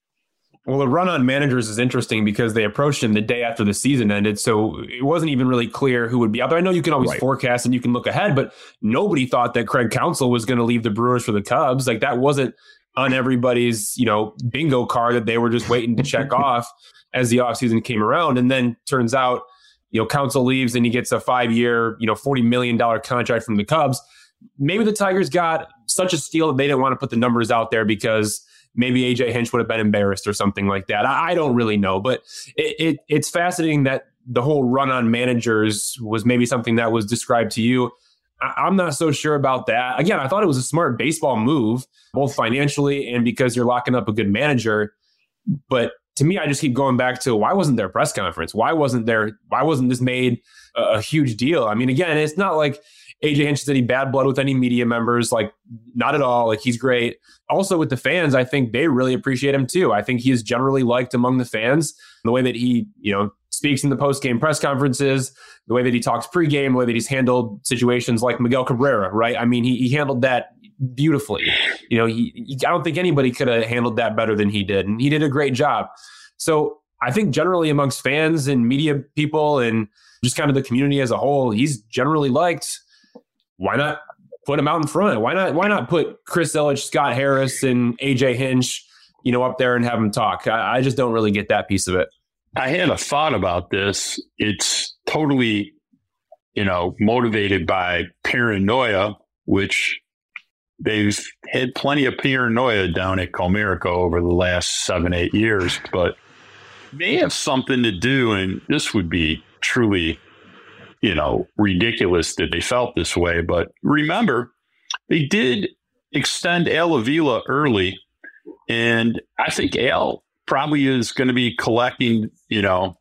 Well, the run on managers is interesting because they approached him the day after the season ended. So it wasn't even really clear who would be out there. I know you can always right. forecast and you can look ahead, but nobody thought that Craig Counsell was going to leave the Brewers for the Cubs. Like that wasn't on everybody's, you know, bingo card that they were just waiting to check <laughs> off as the offseason came around. And then turns out, you know, Counsell leaves and he gets a five year, you know, $40 million contract from the Cubs. Maybe the Tigers got such a steal that they didn't want to put the numbers out there because maybe AJ Hinch would have been embarrassed or something like that. I, I don't really know, but it, it, it's fascinating that the whole run on managers was maybe something that was described to you. I, am not so sure about that. Again, I thought it was a smart baseball move, both financially and because you're locking up a good manager. But to me, I just keep going back to why wasn't there a press conference? Why wasn't there? Why wasn't this made a, a huge deal? I mean, again, it's not like AJ Hinch has any bad blood with any media members. Like, not at all. Like, he's great. Also, with the fans, I think they really appreciate him too. I think he is generally liked among the fans. The way that he, you know, speaks in the post game press conferences, the way that he talks pregame, the way that he's handled situations like Miguel Cabrera, right? I mean, he, he handled that beautifully. You know, he, he I don't think anybody could have handled that better than he did. And he did a great job. So I think generally amongst fans and media people and just kind of the community as a whole, he's generally liked why not put him out in front? Why not? Why not put Chris Ilitch, Scott Harris, and AJ Hinch, you know, up there and have them talk? I, I just don't really get that piece of it. I had a thought about this. It's totally, you know, motivated by paranoia, which they've had plenty of paranoia down at Comerica over the last seven, eight years, but may have something to do, and this would be truly you know, ridiculous that they felt this way. But remember, they did extend Al Avila early. And I think Al probably is going to be collecting, you know,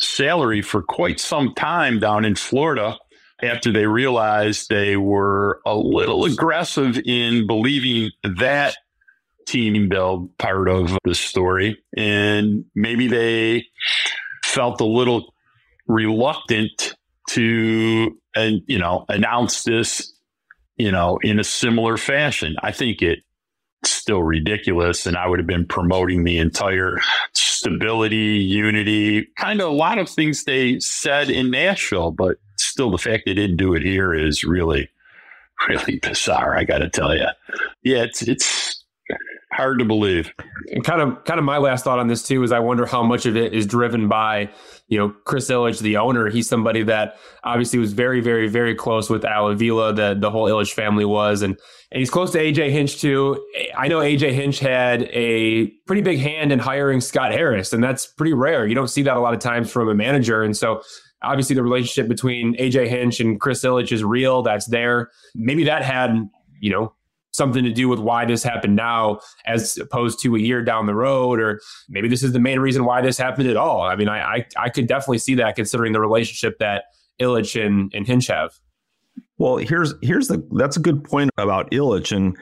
salary for quite some time down in Florida after they realized they were a little aggressive in believing that team build part of the story. And maybe they felt a little reluctant to and you know announce this you know in a similar fashion i think it's still ridiculous and i would have been promoting the entire stability unity kind of a lot of things they said in nashville but still the fact they didn't do it here is really really bizarre i gotta tell you yeah it's it's hard to believe. And kind of, kind of my last thought on this too is I wonder how much of it is driven by, you know, Chris Ilitch, the owner. He's somebody that obviously was very, very, very close with Al Avila. The the whole Ilitch family was, and and he's close to AJ Hinch too. I know AJ Hinch had a pretty big hand in hiring Scott Harris, and that's pretty rare. You don't see that a lot of times from a manager, and so obviously the relationship between AJ Hinch and Chris Ilitch is real. That's there. Maybe that had you know something to do with why this happened now as opposed to a year down the road, or maybe this is the main reason why this happened at all. I mean, I I, I could definitely see that considering the relationship that Ilitch and, and Hinch have. Well, here's here's the that's a good point about Ilitch and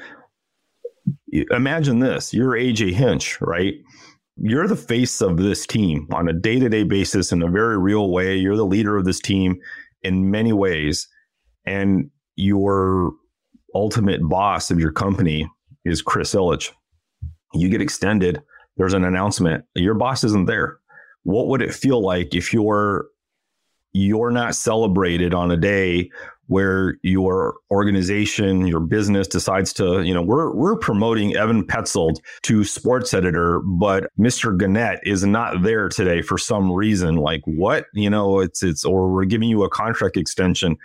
imagine this: you're AJ Hinch, right? You're the face of this team on a day to day basis in a very real way. You're the leader of this team in many ways, and your ultimate boss of your company is Chris Ilitch. You get extended. There's an announcement. Your boss isn't there. What would it feel like if you're you're not celebrated on a day where your organization, your business decides to, you know, we're we're promoting Evan Petzold to sports editor, but Mr. Gannett is not there today for some reason. Like what? You know, it's it's or we're giving you a contract extension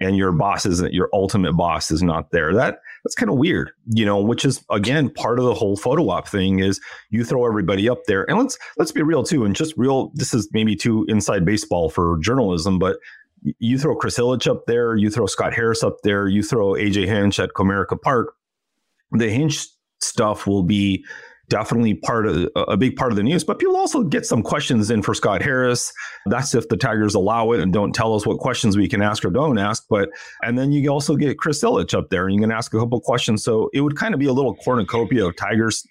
and your boss isn't your ultimate boss is not there. That that's kind of weird, you know, which is again part of the whole photo op thing is you throw everybody up there. And let's let's be real too, and just real this is maybe too inside baseball for journalism, but you throw Chris Ilitch up there, you throw Scott Harris up there, you throw AJ Hinch at Comerica Park. The Hinch stuff will be definitely part of a big part of the news. But people also get some questions in for Scott Harris. That's if the Tigers allow it and don't tell us what questions we can ask or don't ask. But and then you also get Chris Ilitch up there and you can ask a couple questions. So it would kind of be a little cornucopia of Tigers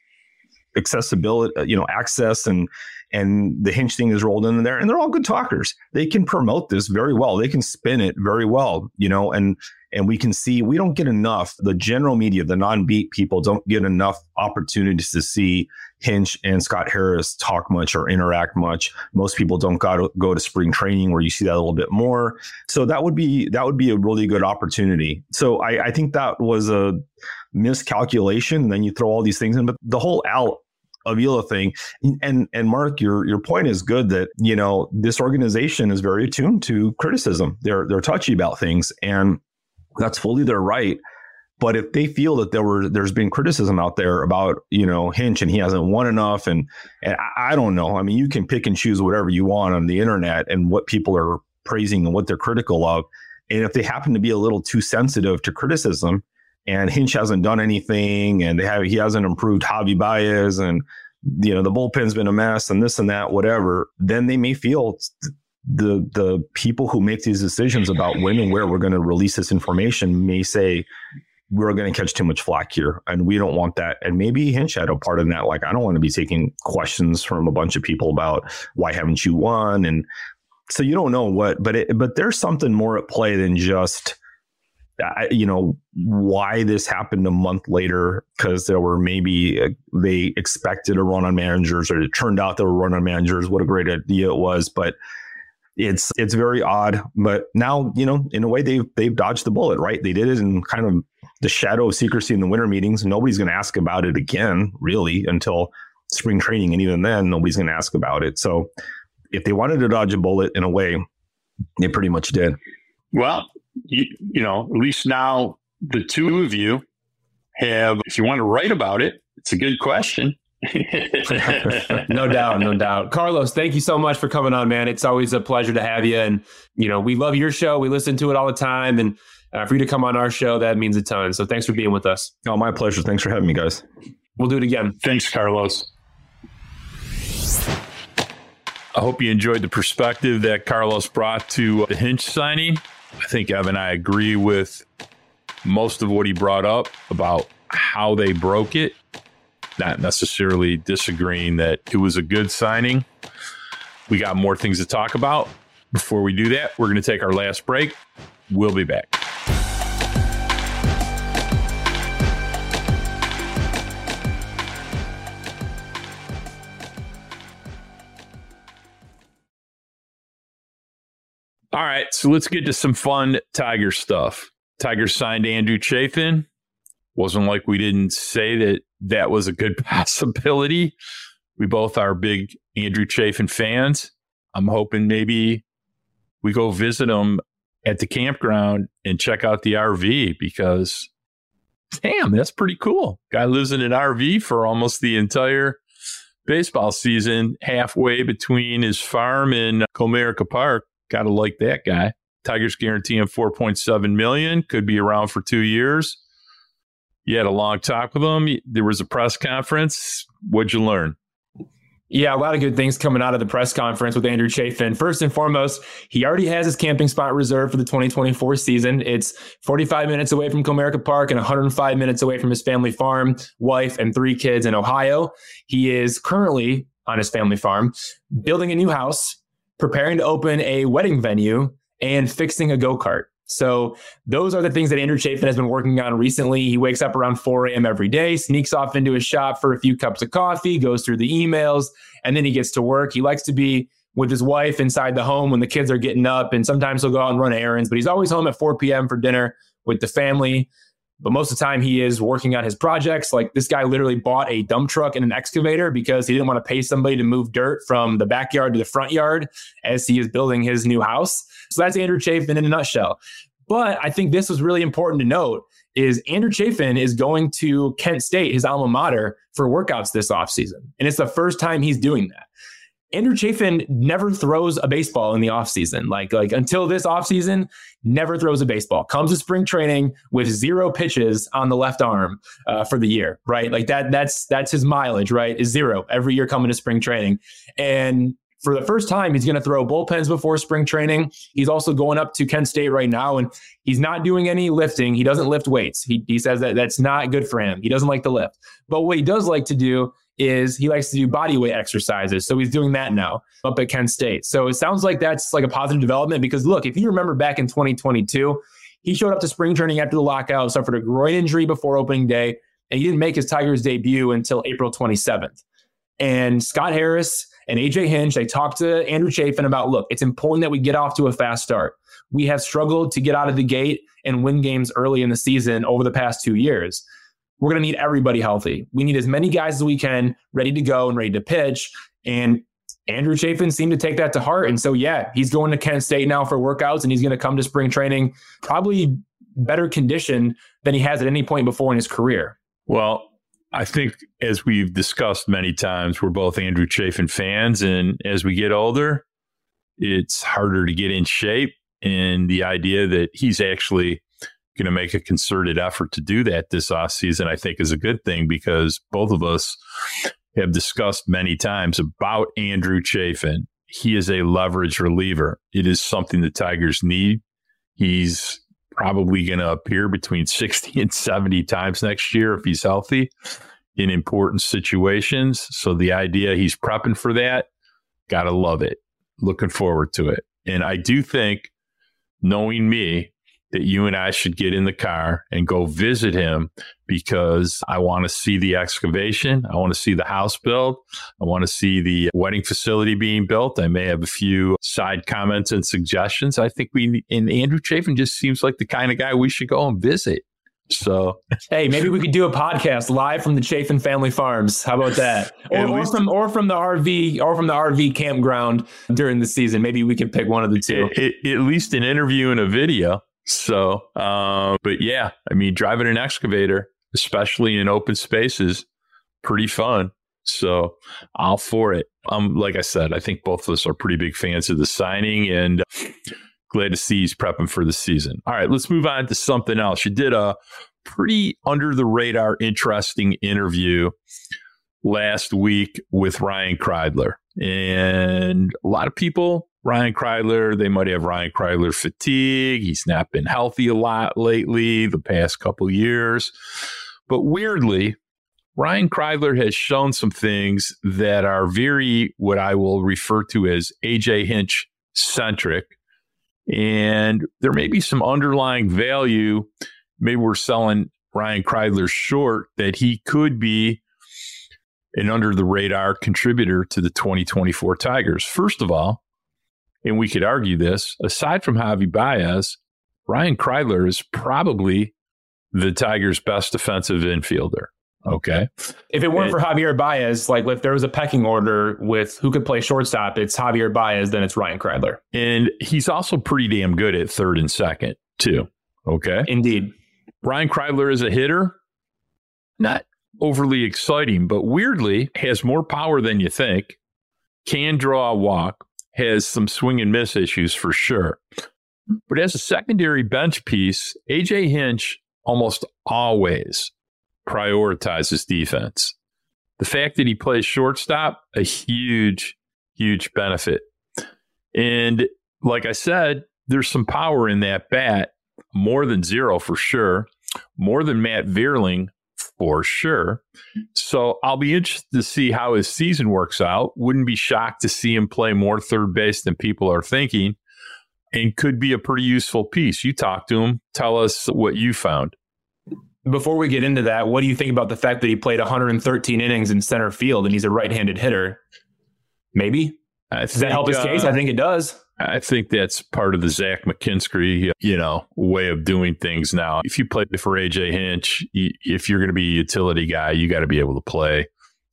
accessibility, uh, you know, access and and the Hinch thing is rolled in there and they're all good talkers they can promote this very well they can spin it very well you know and and we can see we don't get enough the general media the non-beat people don't get enough opportunities to see hinch and scott harris talk much or interact much most people don't go to, go to spring training where you see that a little bit more so that would be that would be a really good opportunity so i, I think that was a miscalculation and then you throw all these things in but the whole al Avila thing. And and Mark, your your point is good that you know this organization is very attuned to criticism. They're they're touchy about things, and that's fully their right. But if they feel that there were there's been criticism out there about you know Hinch and he hasn't won enough, and and I don't know. I mean, you can pick and choose whatever you want on the internet and what people are praising and what they're critical of. And if they happen to be a little too sensitive to criticism, and Hinch hasn't done anything, and they have he hasn't improved Javi Baez, and you know the bullpen's been a mess, and this and that, whatever. Then they may feel the the people who make these decisions about when and where we're going to release this information may say we're going to catch too much flack here, and we don't want that. And maybe Hinch had a part in that. Like I don't want to be taking questions from a bunch of people about why haven't you won, and so you don't know what. But it, but there's something more at play than just you know why this happened a month later because there were maybe uh, they expected a run on managers or it turned out there were run on managers what a great idea it was but it's it's very odd but now you know in a way they've they've dodged the bullet right? They did it in kind of the shadow of secrecy in the winter meetings. Nobody's going to ask about it again really until spring training. And even then nobody's going to ask about it. So if they wanted to dodge a bullet in a way they pretty much did. Well you, you know, at least now the two of you have, if you want to write about it, it's a good question. <laughs> no doubt, no doubt. Carlos, thank you so much for coming on, man. It's always a pleasure to have you. And, you know, we love your show. We listen to it all the time. And uh, for you to come on our show, that means a ton. So thanks for being with us. Oh, my pleasure. Thanks for having me, guys. We'll do it again. Thanks, Carlos. I hope you enjoyed the perspective that Carlos brought to the Hinch signing. I think Evan, and I agree with most of what he brought up about how they broke it. Not necessarily disagreeing that it was a good signing. We got more things to talk about. Before we do that, we're going to take our last break. We'll be back. All right, so let's get to some fun Tiger stuff. Tiger signed Andrew Chafin. Wasn't like we didn't say that that was a good <laughs> possibility. We both are big Andrew Chafin fans. I'm hoping maybe we go visit him at the campground and check out the RV because, damn, that's pretty cool. Guy lives in an RV for almost the entire baseball season, halfway between his farm and Comerica Park. Gotta like that guy. Tigers guarantee him 4.7 million, could be around for two years. You had a long talk with him. There was a press conference. What'd you learn? Yeah, a lot of good things coming out of the press conference with Andrew Chafin. First and foremost, he already has his camping spot reserved for the 2024 season. It's 45 minutes away from Comerica Park and 105 minutes away from his family farm, wife, and three kids in Ohio. He is currently on his family farm building a new house, preparing to open a wedding venue, and fixing a go kart. So those are the things that Andrew Chafin has been working on recently. He wakes up around 4 a.m. every day, sneaks off into his shop for a few cups of coffee, goes through the emails, and then he gets to work. He likes to be with his wife inside the home when the kids are getting up, and sometimes he'll go out and run errands, but he's always home at 4 p.m. for dinner with the family. But most of the time, he is working on his projects. Like this guy literally bought a dump truck and an excavator because he didn't want to pay somebody to move dirt from the backyard to the front yard as he is building his new house. So that's Andrew Chafin in a nutshell. But I think this was really important to note is Andrew Chafin is going to Kent State, his alma mater, for workouts this offseason. And it's the first time he's doing that. Andrew Chafin never throws a baseball in the offseason. Like, like until this offseason, never throws a baseball. Comes to spring training with zero pitches on the left arm uh, for the year, right? Like that. That's that's his mileage, right? Is zero every year coming to spring training. And for the first time, he's going to throw bullpens before spring training. He's also going up to Kent State right now, and he's not doing any lifting. He doesn't lift weights. He, he says that that's not good for him. He doesn't like to lift. But what he does like to do is he likes to do body weight exercises. So he's doing that now up at Kent State. So it sounds like that's like a positive development because look, if you remember back in 2022, he showed up to spring training after the lockout, suffered a groin injury before opening day, and he didn't make his Tigers debut until April 27th. And Scott Harris and AJ Hinch, they talked to Andrew Chafin about look, it's important that we get off to a fast start. We have struggled to get out of the gate and win games early in the season over the past two years we're going to need everybody healthy. We need as many guys as we can ready to go and ready to pitch. And Andrew Chafin seemed to take that to heart. And so, yeah, he's going to Kent State now for workouts and he's going to come to spring training probably better conditioned than he has at any point before in his career. Well, I think as we've discussed many times, we're both Andrew Chafin fans. And as we get older, it's harder to get in shape. And the idea that he's actually going to make a concerted effort to do that this off season, I think is a good thing because both of us have discussed many times about Andrew Chafin. He is a leverage reliever. It is something the Tigers need. He's probably going to appear between <laughs> 60 and 70 times next year if he's healthy in important situations. So the idea he's prepping for that, got to love it. Looking forward to it. And I do think, knowing me, that you and I should get in the car and go visit him because I want to see the excavation. I want to see the house built. I want to see the wedding facility being built. I may have a few side comments and suggestions. I think we, and Andrew Chafin just seems like the kind of guy we should go and visit. So, hey, maybe we could do a podcast live from the Chafin family farms. How about that? <laughs> Or, or, from or from the RV or from the RV campground during the season. Maybe we can pick one of the two. At, at least an interview and a video. So, uh, but yeah, I mean, driving an excavator, especially in open spaces, pretty fun. So, I'll for it. Um, like I said, I think both of us are pretty big fans of the signing, and glad to see he's prepping for the season. All right, let's move on to something else. You did a pretty under the radar, interesting interview last week with Ryan Kreidler, and a lot of people Ryan Kreidler, they might have Ryan Kreidler fatigue. He's not been healthy a lot lately, the past couple years. But weirdly, Ryan Kreidler has shown some things that are very what I will refer to as AJ Hinch centric. And there may be some underlying value. Maybe we're selling Ryan Kreidler short that he could be an under the radar contributor to the 2024 Tigers. First of all, and we could argue this, aside from Javi Baez, Ryan Kreidler is probably the Tigers' best defensive infielder. Okay. If it weren't and, for Javier Baez, like if there was a pecking order with who could play shortstop, it's Javier Baez, then it's Ryan Kreidler. And he's also pretty damn good at third and second, too. Okay. Indeed. Ryan Kreidler is a hitter. Not overly exciting, but weirdly has more power than you think, can draw a walk, has some swing and miss issues for sure. But as a secondary bench piece, AJ Hinch almost always prioritizes defense. The fact that he plays shortstop, a huge, huge benefit. And like I said, there's some power in that bat, more than zero for sure, more than Matt Vierling for sure. So I'll be interested to see how his season works out. Wouldn't be shocked to see him play more third base than people are thinking and could be a pretty useful piece. You talk to him, tell us what you found. Before we get into that, what do you think about the fact that he played 113 innings in center field and he's a right-handed hitter? Maybe. Does that help his uh, case? I think it does. I think that's part of the Zach McKinstry, you know, way of doing things now. If you play for AJ Hinch, if you're going to be a utility guy, you got to be able to play,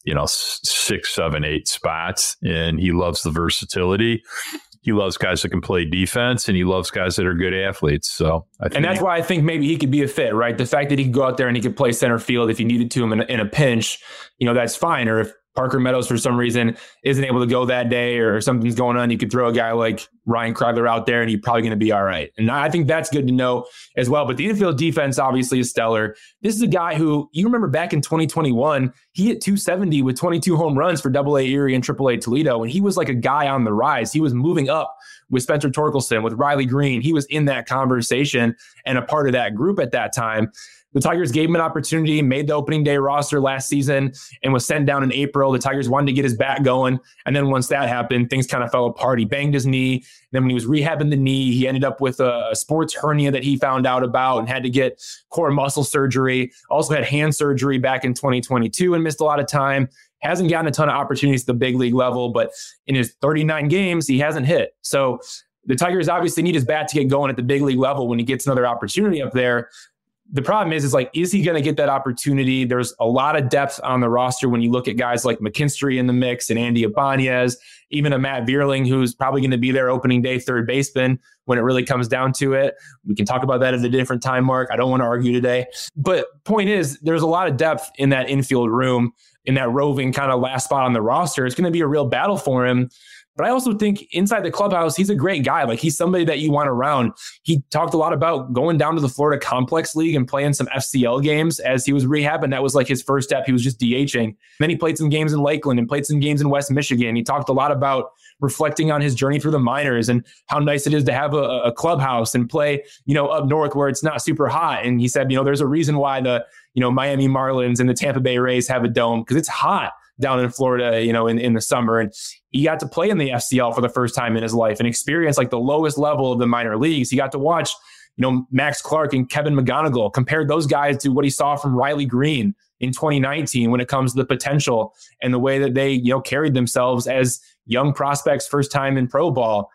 you know, six, seven, eight spots. And he loves the versatility. He loves guys that can play defense, and he loves guys that are good athletes. So, and that's why I think maybe he could be a fit, right? The fact that he could go out there and he could play center field if he needed to him in in a pinch, you know, that's fine. Or if Parker Meadows for some reason isn't able to go that day or something's going on, you could throw a guy like Ryan Kreidler out there and he's probably going to be all right. And I think that's good to know as well. But the infield defense obviously is stellar. This is a guy who you remember back in 2021, he hit 270 with 22 home runs for Double A Erie and Triple A Toledo, and he was like a guy on the rise. He was moving up with Spencer Torkelson, with Riley Greene. He was in that conversation and a part of that group at that time. The Tigers gave him an opportunity, made the opening day roster last season, and was sent down in April. The Tigers wanted to get his back going. And then once that happened, things kind of fell apart. He banged his knee. Then when he was rehabbing the knee, he ended up with a, a sports hernia that he found out about and had to get core muscle surgery. Also had hand surgery back in 2022 and missed a lot of time. Hasn't gotten a ton of opportunities at the big league level, but in his 39 games, he hasn't hit. So the Tigers obviously need his bat to get going at the big league level when he gets another opportunity up there the problem is, is like, is he going to get that opportunity? There's a lot of depth on the roster when you look at guys like McKinstry in the mix and Andy Ibanez, even a Matt Vierling, who's probably going to be there opening day third baseman when it really comes down to it. We can talk about that at a different time mark. I don't want to argue today. But point is, there's a lot of depth in that infield room, in that roving kind of last spot on the roster. It's going to be a real battle for him. But I also think inside the clubhouse, he's a great guy. Like he's somebody that you want around. He talked a lot about going down to the Florida Complex League and playing some FCL games as he was rehabbing. That was like his first step. He was just DHing. Then he played some games in Lakeland and played some games in West Michigan. He talked a lot about reflecting on his journey through the minors and how nice it is to have a, a clubhouse and play, you know, up north where it's not super hot. And he said, you know, there's a reason why the, you know, Miami Marlins and the Tampa Bay Rays have a dome because it's hot down in Florida, you know, in, in the summer. And he got to play in the FCL for the first time in his life and experience like the lowest level of the minor leagues. He got to watch, you know, Max Clark and Kevin McGonigle, compared those guys to what he saw from Riley Greene in 2019 when it comes to the potential and the way that they, you know, carried themselves as young prospects first time in pro ball.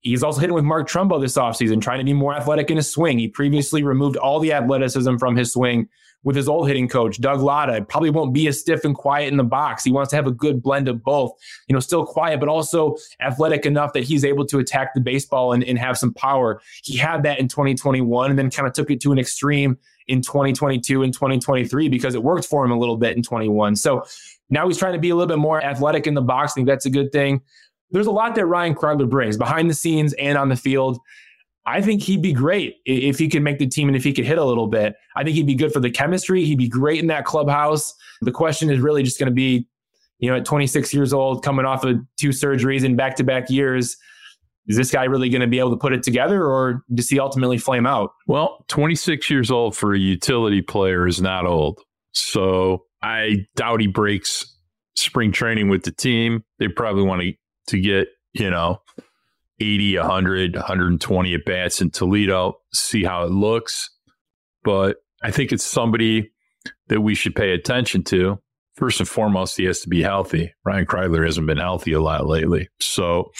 He's also hitting with Mark Trumbo this offseason, trying to be more athletic in his swing. He previously removed all the athleticism from his swing with his old hitting coach, Doug Latta. Probably won't be as stiff and quiet in the box. He wants to have a good blend of both, you know, still quiet, but also athletic enough that he's able to attack the baseball and, and have some power. He had that in 2021 and then kind of took it to an extreme in 2022 and 2023 because it worked for him a little bit in 21. So now he's trying to be a little bit more athletic in the box. I think that's a good thing. There's a lot that Ryan Kreidler brings behind the scenes and on the field. I think he'd be great if he could make the team and if he could hit a little bit. I think he'd be good for the chemistry. He'd be great in that clubhouse. The question is really just going to be, you know, at 26 years old, coming off of two surgeries in back to back years, is this guy really going to be able to put it together or does he ultimately flame out? Well, 26 years old for a utility player is not old. So I doubt he breaks spring training with the team. They probably want to, to get, you know, 80, 100, 120 at bats in Toledo, see how it looks. But I think it's somebody that we should pay attention to. First and foremost, he has to be healthy. Ryan Kreidler hasn't been healthy a lot lately. So,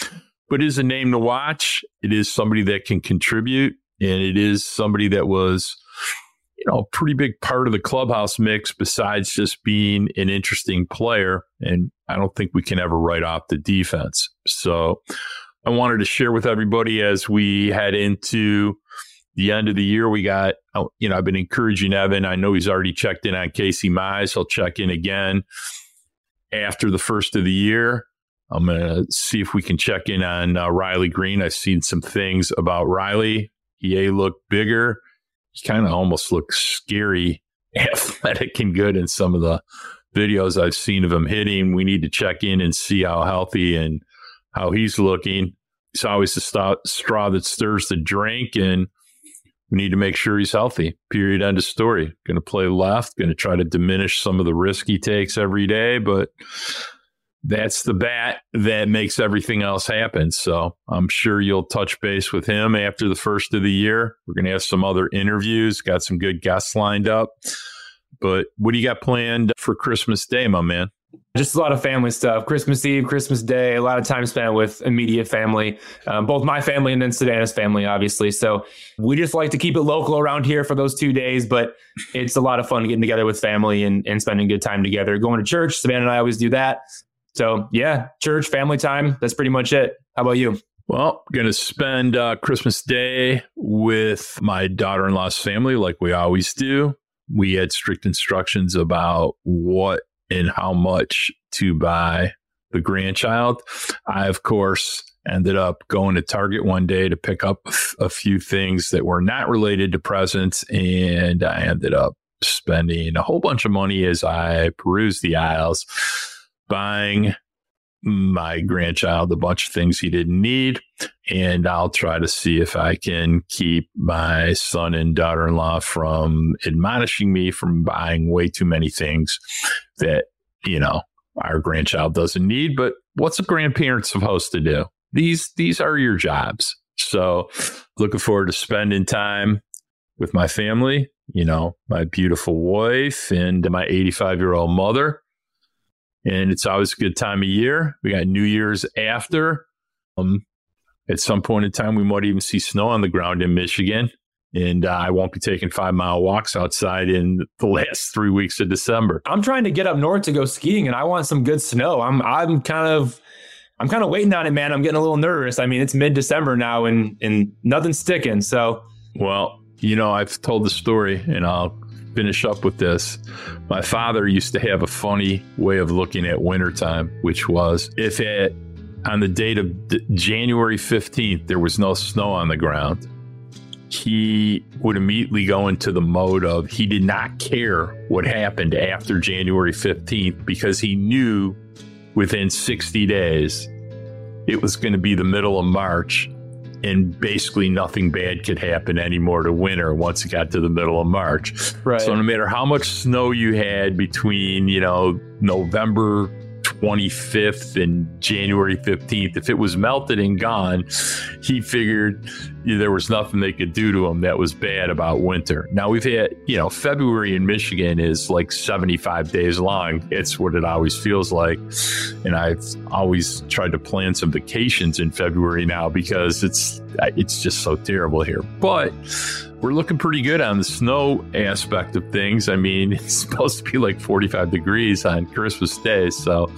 but it is a name to watch. It is somebody that can contribute, and it is somebody that was, you know, a pretty big part of the clubhouse mix besides just being an interesting player. And I don't think we can ever write off the defense. So, I wanted to share with everybody as we head into the end of the year. We got, oh, you know, I've been encouraging Evan. I know he's already checked in on Casey Mize. He'll check in again after the first of the year. I'm going to see if we can check in on uh, Riley Greene. I've seen some things about Riley. He looked bigger. He kind of almost looks scary <laughs> athletic and good in some of the videos I've seen of him hitting. We need to check in and see how healthy and how he's looking. It's always the st- straw that stirs the drink, and we need to make sure he's healthy. Period. End of story. Going to play left. Going to try to diminish some of the risk he takes every day, but that's the bat that makes everything else happen. So I'm sure you'll touch base with him after the first of the year. We're going to have some other interviews, got some good guests lined up. But what do you got planned for Christmas Day, my man? Just a lot of family stuff. Christmas Eve, Christmas Day, a lot of time spent with immediate family, um, both my family and then Savannah's family, obviously. So we just like to keep it local around here for those two days, but it's a lot of fun getting together with family and, and spending good time together. Going to church, Savannah and I always do that. So yeah, church, family time. That's pretty much it. How about you? Well, going to spend uh, Christmas Day with my daughter in law's family like we always do. We had strict instructions about what and how much to buy the grandchild. I, of course, ended up going to Target one day to pick up a few things that were not related to presents. And I ended up spending a whole bunch of money as I perused the aisles, buying my grandchild a bunch of things he didn't need. And I'll try to see if I can keep my son and daughter in law from admonishing me from buying way too many things that, you know, our grandchild doesn't need. But what's a grandparent supposed to do? These these are your jobs. So looking forward to spending time with my family, you know, my beautiful wife and my 85 year old mother and it's always a good time of year. We got New Year's after. Um, at some point in time, we might even see snow on the ground in Michigan, and uh, I won't be taking five mile walks outside in the last three weeks of December. I'm trying to get up north to go skiing, and I want some good snow. I'm I'm kind of I'm kind of waiting on it, man. I'm getting a little nervous. I mean, it's mid December now, and and nothing's sticking. So, well, you know, I've told the story, and I'll finish up with this. My father used to have a funny way of looking at wintertime, which was if it on the date of January 15th there was no snow on the ground, he would immediately go into the mode of he did not care what happened after January 15th because he knew within 60 days it was going to be the middle of March and basically nothing bad could happen anymore to winter once it got to the middle of March. Right. So no matter how much snow you had between, you know, November 25th and January 15th, if it was melted and gone, he figured there was nothing they could do to him that was bad about winter. Now we've had, you know, February in Michigan is like 75 days long. It's what it always feels like. And I've always tried to plan some vacations in February now because it's it's just so terrible here. But we're looking pretty good on the snow aspect of things. I mean, <laughs> it's supposed to be like 45 degrees on Christmas Day. So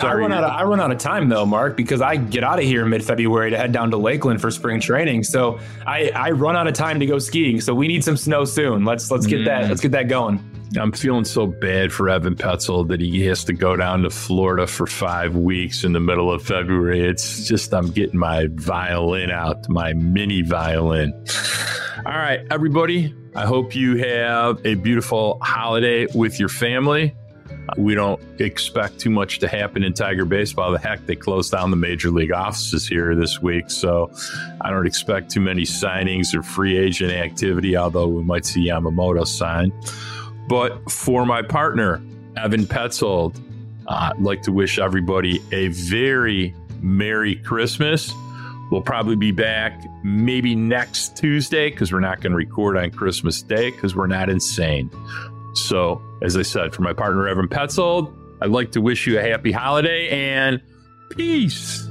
I run out of I run out of time though, Mark, because I get out of here mid February to head down to Lakeland for spring training. So I, I run out of time to go skiing. So we need some snow soon. Let's let's get mm. that let's get that going. I'm feeling so bad for Evan Petzold that he has to go down to Florida for five weeks in the middle of February. It's just I'm getting my violin out, my mini violin. All right, everybody. I hope you have a beautiful holiday with your family. We don't expect too much to happen in Tiger baseball. The heck, they closed down the major league offices here this week. So I don't expect too many signings or free agent activity, although we might see Yamamoto sign. But for my partner, Evan Petzold, uh, I'd like to wish everybody a very Merry Christmas. We'll probably be back maybe next Tuesday because we're not going to record on Christmas Day because we're not insane. So, as I said, for my partner, Evan Petzold, I'd like to wish you a happy holiday and peace.